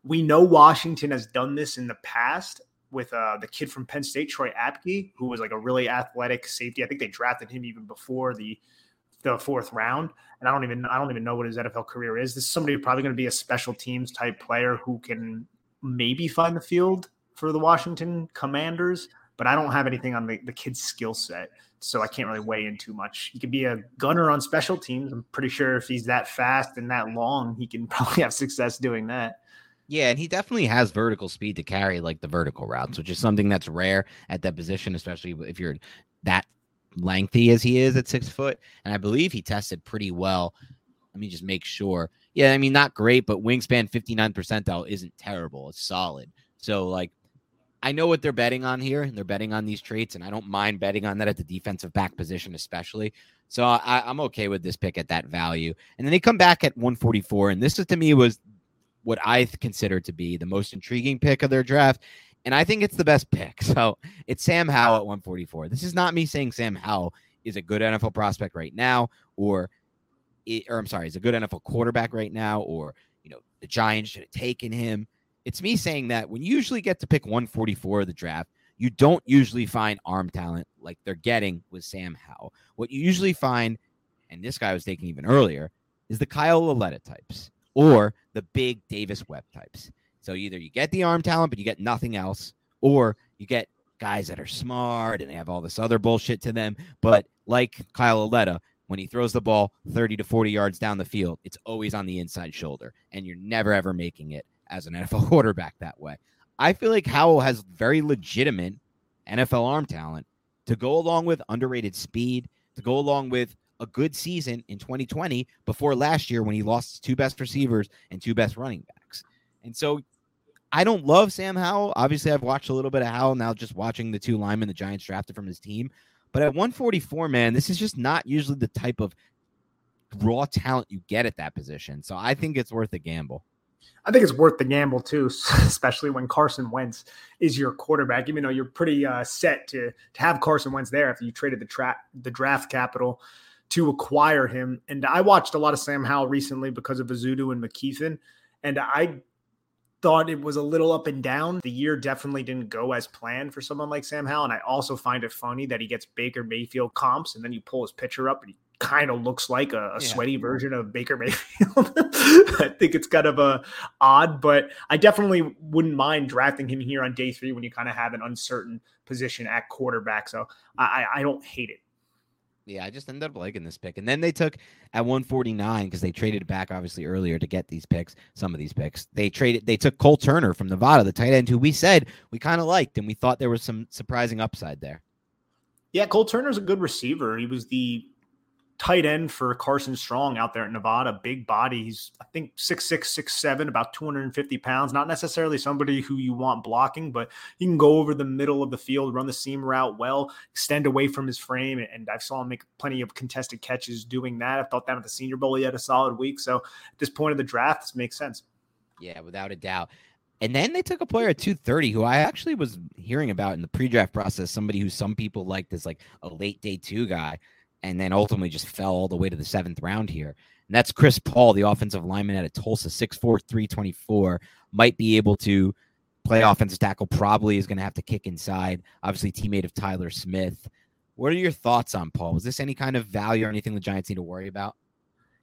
we know Washington has done this in the past with uh, the kid from Penn State, Troy Apke, who was like a really athletic safety. I think they drafted him even before the the fourth round. And I don't even I don't even know what his NFL career is. This is somebody probably going to be a special teams type player who can maybe find the field for the Washington Commanders, but I don't have anything on the, the kid's skill set. So I can't really weigh in too much. He could be a gunner on special teams. I'm pretty sure if he's that fast and that long, he can [laughs] probably have success doing that. Yeah, and he definitely has vertical speed to carry like the vertical routes, which is something that's rare at that position, especially if you're that lengthy as he is at six foot. And I believe he tested pretty well. Let me just make sure. Yeah, I mean, not great, but wingspan 59 percentile isn't terrible. It's solid. So, like, I know what they're betting on here, and they're betting on these traits, and I don't mind betting on that at the defensive back position, especially. So I, am okay with this pick at that value. And then they come back at 144, and this is, to me was what I consider to be the most intriguing pick of their draft. And I think it's the best pick. [laughs] So it's Sam Howell at 144. This is not me saying Sam Howell is a good NFL prospect right now, or, or I'm sorry, is a good NFL quarterback right now, or, you know, the Giants should have taken him. It's me saying that when you usually get to pick 144 of the draft, you don't usually find arm talent like they're getting with Sam Howell. What you usually find, and this guy was taken even earlier, is the Kyle Lauletta types or the big Davis Webb types. So either you get the arm talent, but you get nothing else, or you get guys that are smart and they have all this other bullshit to them. But like Kyle Lauletta, when he throws the ball 30 to 40 yards down the field, it's always on the inside shoulder, and you're never ever making it as an [laughs] NFL quarterback that way. I feel like Howell has very legitimate NFL arm talent to go along with underrated speed, to go along with a good season in 2020 before last year when he lost two best receivers and two best running backs. And so I don't love Sam Howell. Obviously, I've watched a little bit of Howell now, just watching the two linemen the Giants drafted from his team. But at 144, man, this is just not usually the type of raw talent you get at that position. So I think it's worth a gamble. I think it's worth the gamble too, [laughs] especially when Carson Wentz is your quarterback. Even though you're pretty uh, set to to have Carson Wentz there after you traded the trap the draft capital to acquire him. And I watched a lot of Sam Howell recently because of Ezeudu and McKethan, and I thought it was a little up and down. The year definitely didn't go as planned for someone like Sam Howell. And I also find it funny that he gets Baker Mayfield comps and then you pull his picture up and he kind of looks like a, a yeah. sweaty version of Baker [laughs] Mayfield. [laughs] I think it's kind of a odd, but I definitely wouldn't mind drafting him here on day three when you kind of have an uncertain position at quarterback. So I, I don't hate it. Yeah, I just ended up liking this pick. And then they took at 149 because they traded back obviously earlier to get these picks, some of these picks. They traded they took Cole Turner from Nevada, the tight end who we said we kind of liked and we thought there was some surprising upside there. Yeah, Cole Turner's a good receiver. He was the tight end for Carson Strong out there at Nevada. Big body. He's, I think, six six six seven, about 250 pounds. Not necessarily somebody who you want blocking, but he can go over the middle of the field, run the seam route well, extend away from his frame. And I saw him make plenty of contested catches doing that. I thought that at the Senior Bowl, he had a solid week. So at this point of the draft, this makes sense. Yeah, without a doubt. And then they took a player at 230 who I actually was hearing about in the pre draft process, somebody who some people liked as like a late day two guy and then ultimately just fell all the way to the seventh round here. And that's Chris Paul, the offensive lineman at a Tulsa, 6'4, 324, might be able to play offensive tackle, probably is going to have to kick inside. Obviously, teammate of Tyler Smith. What are your thoughts on Paul? Was this any kind of value or anything the Giants need to worry about?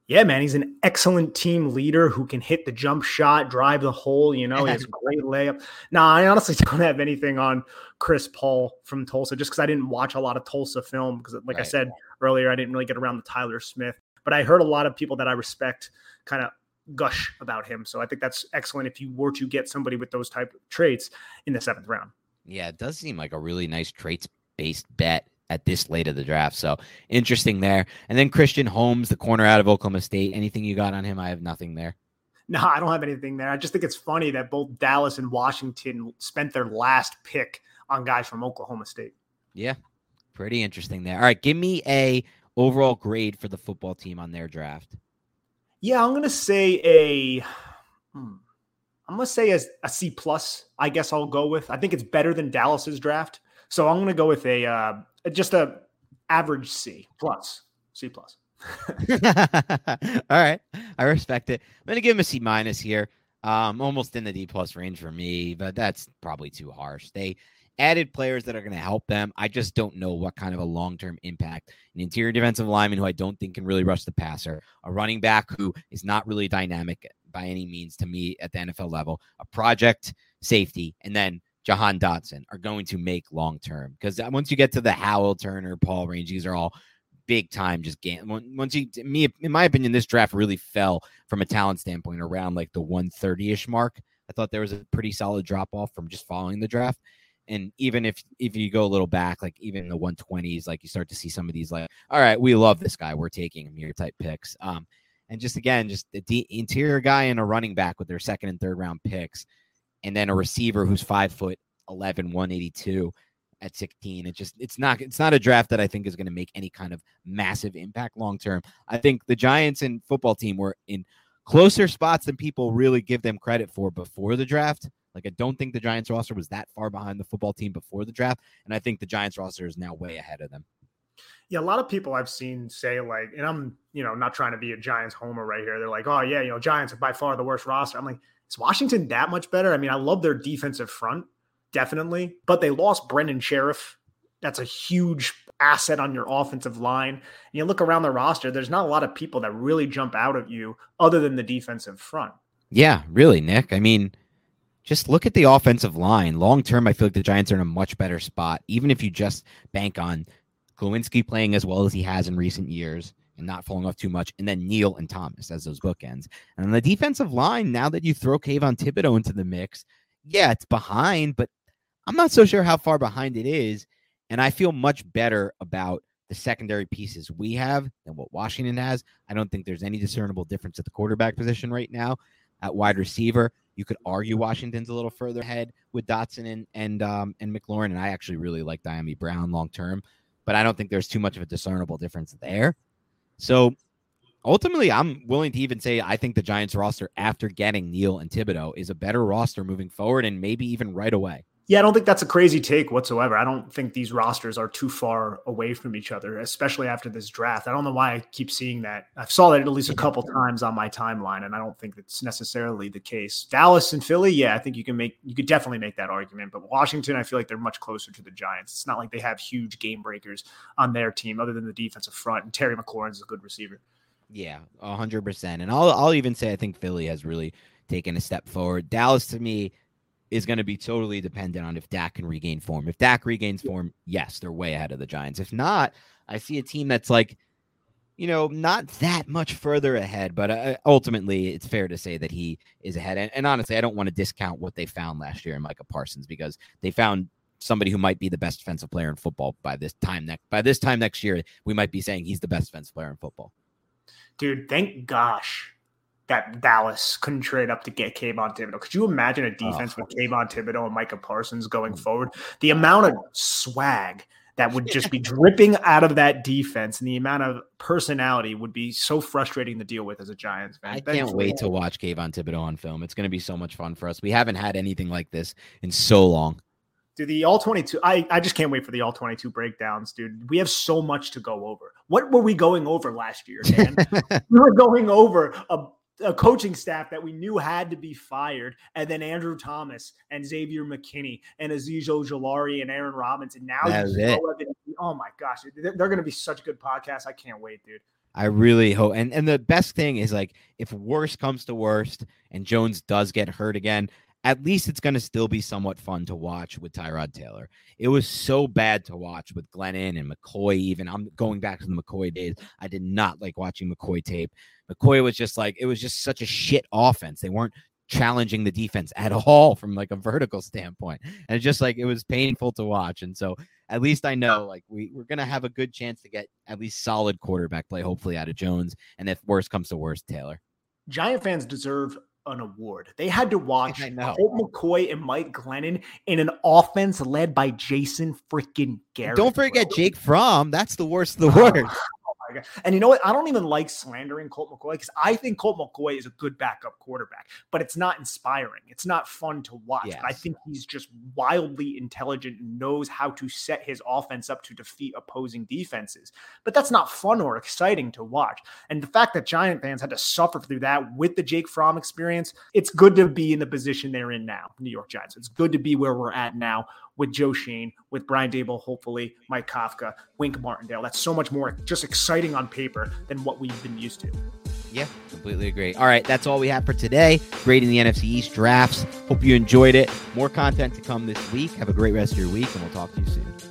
Yeah, man, he's an excellent team leader who can hit the jump shot, drive the hole. You know, he has a [laughs] great layup. Now, I honestly don't have anything on Chris Paul from Tulsa just because I didn't watch a lot of Tulsa film. Because, like right. I said earlier, I didn't really get around the Tyler Smith, but I heard a lot of people that I respect kind of gush about him. So I think that's excellent if you were to get somebody with those type of traits in the seventh round. Yeah, it does seem like a really nice traits based bet at this late of the draft. So interesting there. And then Christian Holmes, the corner out of Oklahoma State. Anything you got on him? I have nothing there. No, I don't have anything there. I just think it's funny that both Dallas and Washington spent their last pick on guys from Oklahoma State. Yeah, pretty interesting there. All right, give me a overall grade for the football team on their draft. Yeah, I'm gonna say a. Hmm, I'm gonna say a, a C plus. I guess I'll go with. I think it's better than Dallas's draft. So I'm going to go with a uh, just a average C plus, C plus. [laughs] All right, I respect it. I'm going to give him a C minus here. Um, almost in the D plus range for me, but that's probably too harsh. They added players that are going to help them. I just don't know what kind of a long term impact. An interior defensive lineman who I don't think can really rush the passer, a running back who is not really dynamic by any means to me at the NFL level, a project safety, and then Jahan Dotson are going to make long term because uh, once you get to the Howell, Turner, Paul range, these are all big time. Just game. Once you, me, in my opinion, this draft really fell from a talent standpoint around like the 130 ish mark. I thought there was a pretty solid drop off from just following the draft. And even if if you go a little back, like even in the 120s, like you start to see some of these like, all right, we love this guy, we're taking him here type picks. Um, and just again, just the interior guy and a running back with their second and third round picks and then a receiver who's five foot 11, 182 at 16. It just it's not it's not a draft that I think is going to make any kind of massive impact long term. I think the Giants and football team were in closer spots than people really give them credit for before the draft. Like I don't think the Giants roster was that far behind the football team before the draft, and I think the Giants roster is now way ahead of them. Yeah, a lot of people I've seen say like, and I'm you know not trying to be a Giants homer right here. They're like, oh yeah, you know Giants are by far the worst roster. I'm like, is Washington that much better? I mean, I love their defensive front, definitely, but they lost Brandon Scherff. That's a huge asset on your offensive line. And you look around the roster, there's not a lot of people that really jump out at you other than the defensive front. Yeah, really, Nick. I mean, just look at the offensive line. Long term, I feel like the Giants are in a much better spot, even if you just bank on Glowinski playing as well as he has in recent years and not falling off too much, and then Neal and Thomas as those bookends. And on the defensive line, now that you throw Kayvon Thibodeaux into the mix, yeah, it's behind, but I'm not so sure how far behind it is. And I feel much better about the secondary pieces we have than what Washington has. I don't think there's any discernible difference at the quarterback position right now. At wide receiver, you could argue Washington's a little further ahead with Dotson and and um, and McLaurin, and I actually really like Dyami Brown long term, but I don't think there's too much of a discernible difference there. So ultimately, I'm willing to even say I think the Giants roster after getting Neal and Thibodeaux is a better roster moving forward and maybe even right away. Yeah, I don't think that's a crazy take whatsoever. I don't think these rosters are too far away from each other, especially after this draft. I don't know why I keep seeing that. I saw that at least a couple times on my timeline, and I don't think that's necessarily the case. Dallas and Philly, yeah, I think you can make you could definitely make that argument. But Washington, I feel like they're much closer to the Giants. It's not like they have huge game breakers on their team, other than the defensive front. And Terry McLaurin's a good receiver. Yeah, hundred percent. And I'll I'll even say I think Philly has really taken a step forward. Dallas to me is going to be totally dependent on if Dak can regain form. If Dak regains form, yes, they're way ahead of the Giants. If not, I see a team that's like, you know, not that much further ahead, but uh, ultimately it's fair to say that he is ahead. And, and honestly, I don't want to discount what they found last year in Micah Parsons because they found somebody who might be the best defensive player in football by this time next by this time next year. We might be saying he's the best defensive player in football. Dude, thank gosh that Dallas couldn't trade up to get Kayvon Thibodeaux. Could you imagine a oh, defense oh. with Kayvon Thibodeaux and Micah Parsons going mm. forward? The amount of swag that would just be [laughs] dripping out of that defense and the amount of personality would be so frustrating to deal with as a Giants fan. I can't wait to watch Kayvon Thibodeaux on film. It's going to be so much fun for us. We haven't had anything like this in so long. Dude, the all 22, I, I just can't wait for the all 22 breakdowns, dude. We have so much to go over. What were we going over last year, Dan? [laughs] we were going over a a coaching staff that we knew had to be fired, and then Andrew Thomas and Xavier McKinney and Azeez Ojulari and Aaron Robinson. Now, oh my gosh, they're, they're going to be such a good podcast. I can't wait, dude. I really hope. And and the best thing is like if worst comes to worst and Jones does get hurt again, at least it's going to still be somewhat fun to watch with Tyrod Taylor. It was so bad to watch with Glennon and McCoy. Even I'm going back to the McCoy days. I did not like watching McCoy tape. McCoy was just like it was just such a shit offense. They weren't challenging the defense at [laughs] all from like a vertical standpoint, and it's just like it was painful to watch. And so at least I know like we we're gonna have a good chance to get at least solid quarterback play, hopefully out of Jones, and if worst comes to worst, Taylor. Giant fans deserve an award. They had to watch Colt McCoy and Mike Glennon in an offense led by Jason freaking Garrett. Don't forget bro. Jake Fromm. That's the worst of the worst. And you know what? I don't even like slandering Colt McCoy because I think Colt McCoy is a good backup quarterback, but it's not inspiring. It's not fun to watch. Yes. I think he's just wildly intelligent and knows how to set his offense up to defeat opposing defenses. But that's not fun or exciting to watch. And the fact that Giant fans had to suffer through that with the Jake Fromm experience, it's good to be in the position they're in now, New York Giants. It's good to be where we're at now with Joe Schoen, with Brian Daboll, hopefully, Mike Kafka, Wink Martindale. That's so much more just exciting on paper than what we've been used to. Yeah, completely agree. All right, that's all we have for today. Grading the NFC East drafts. Hope you enjoyed it. More content to come this week. Have a great rest of your week, and we'll talk to you soon.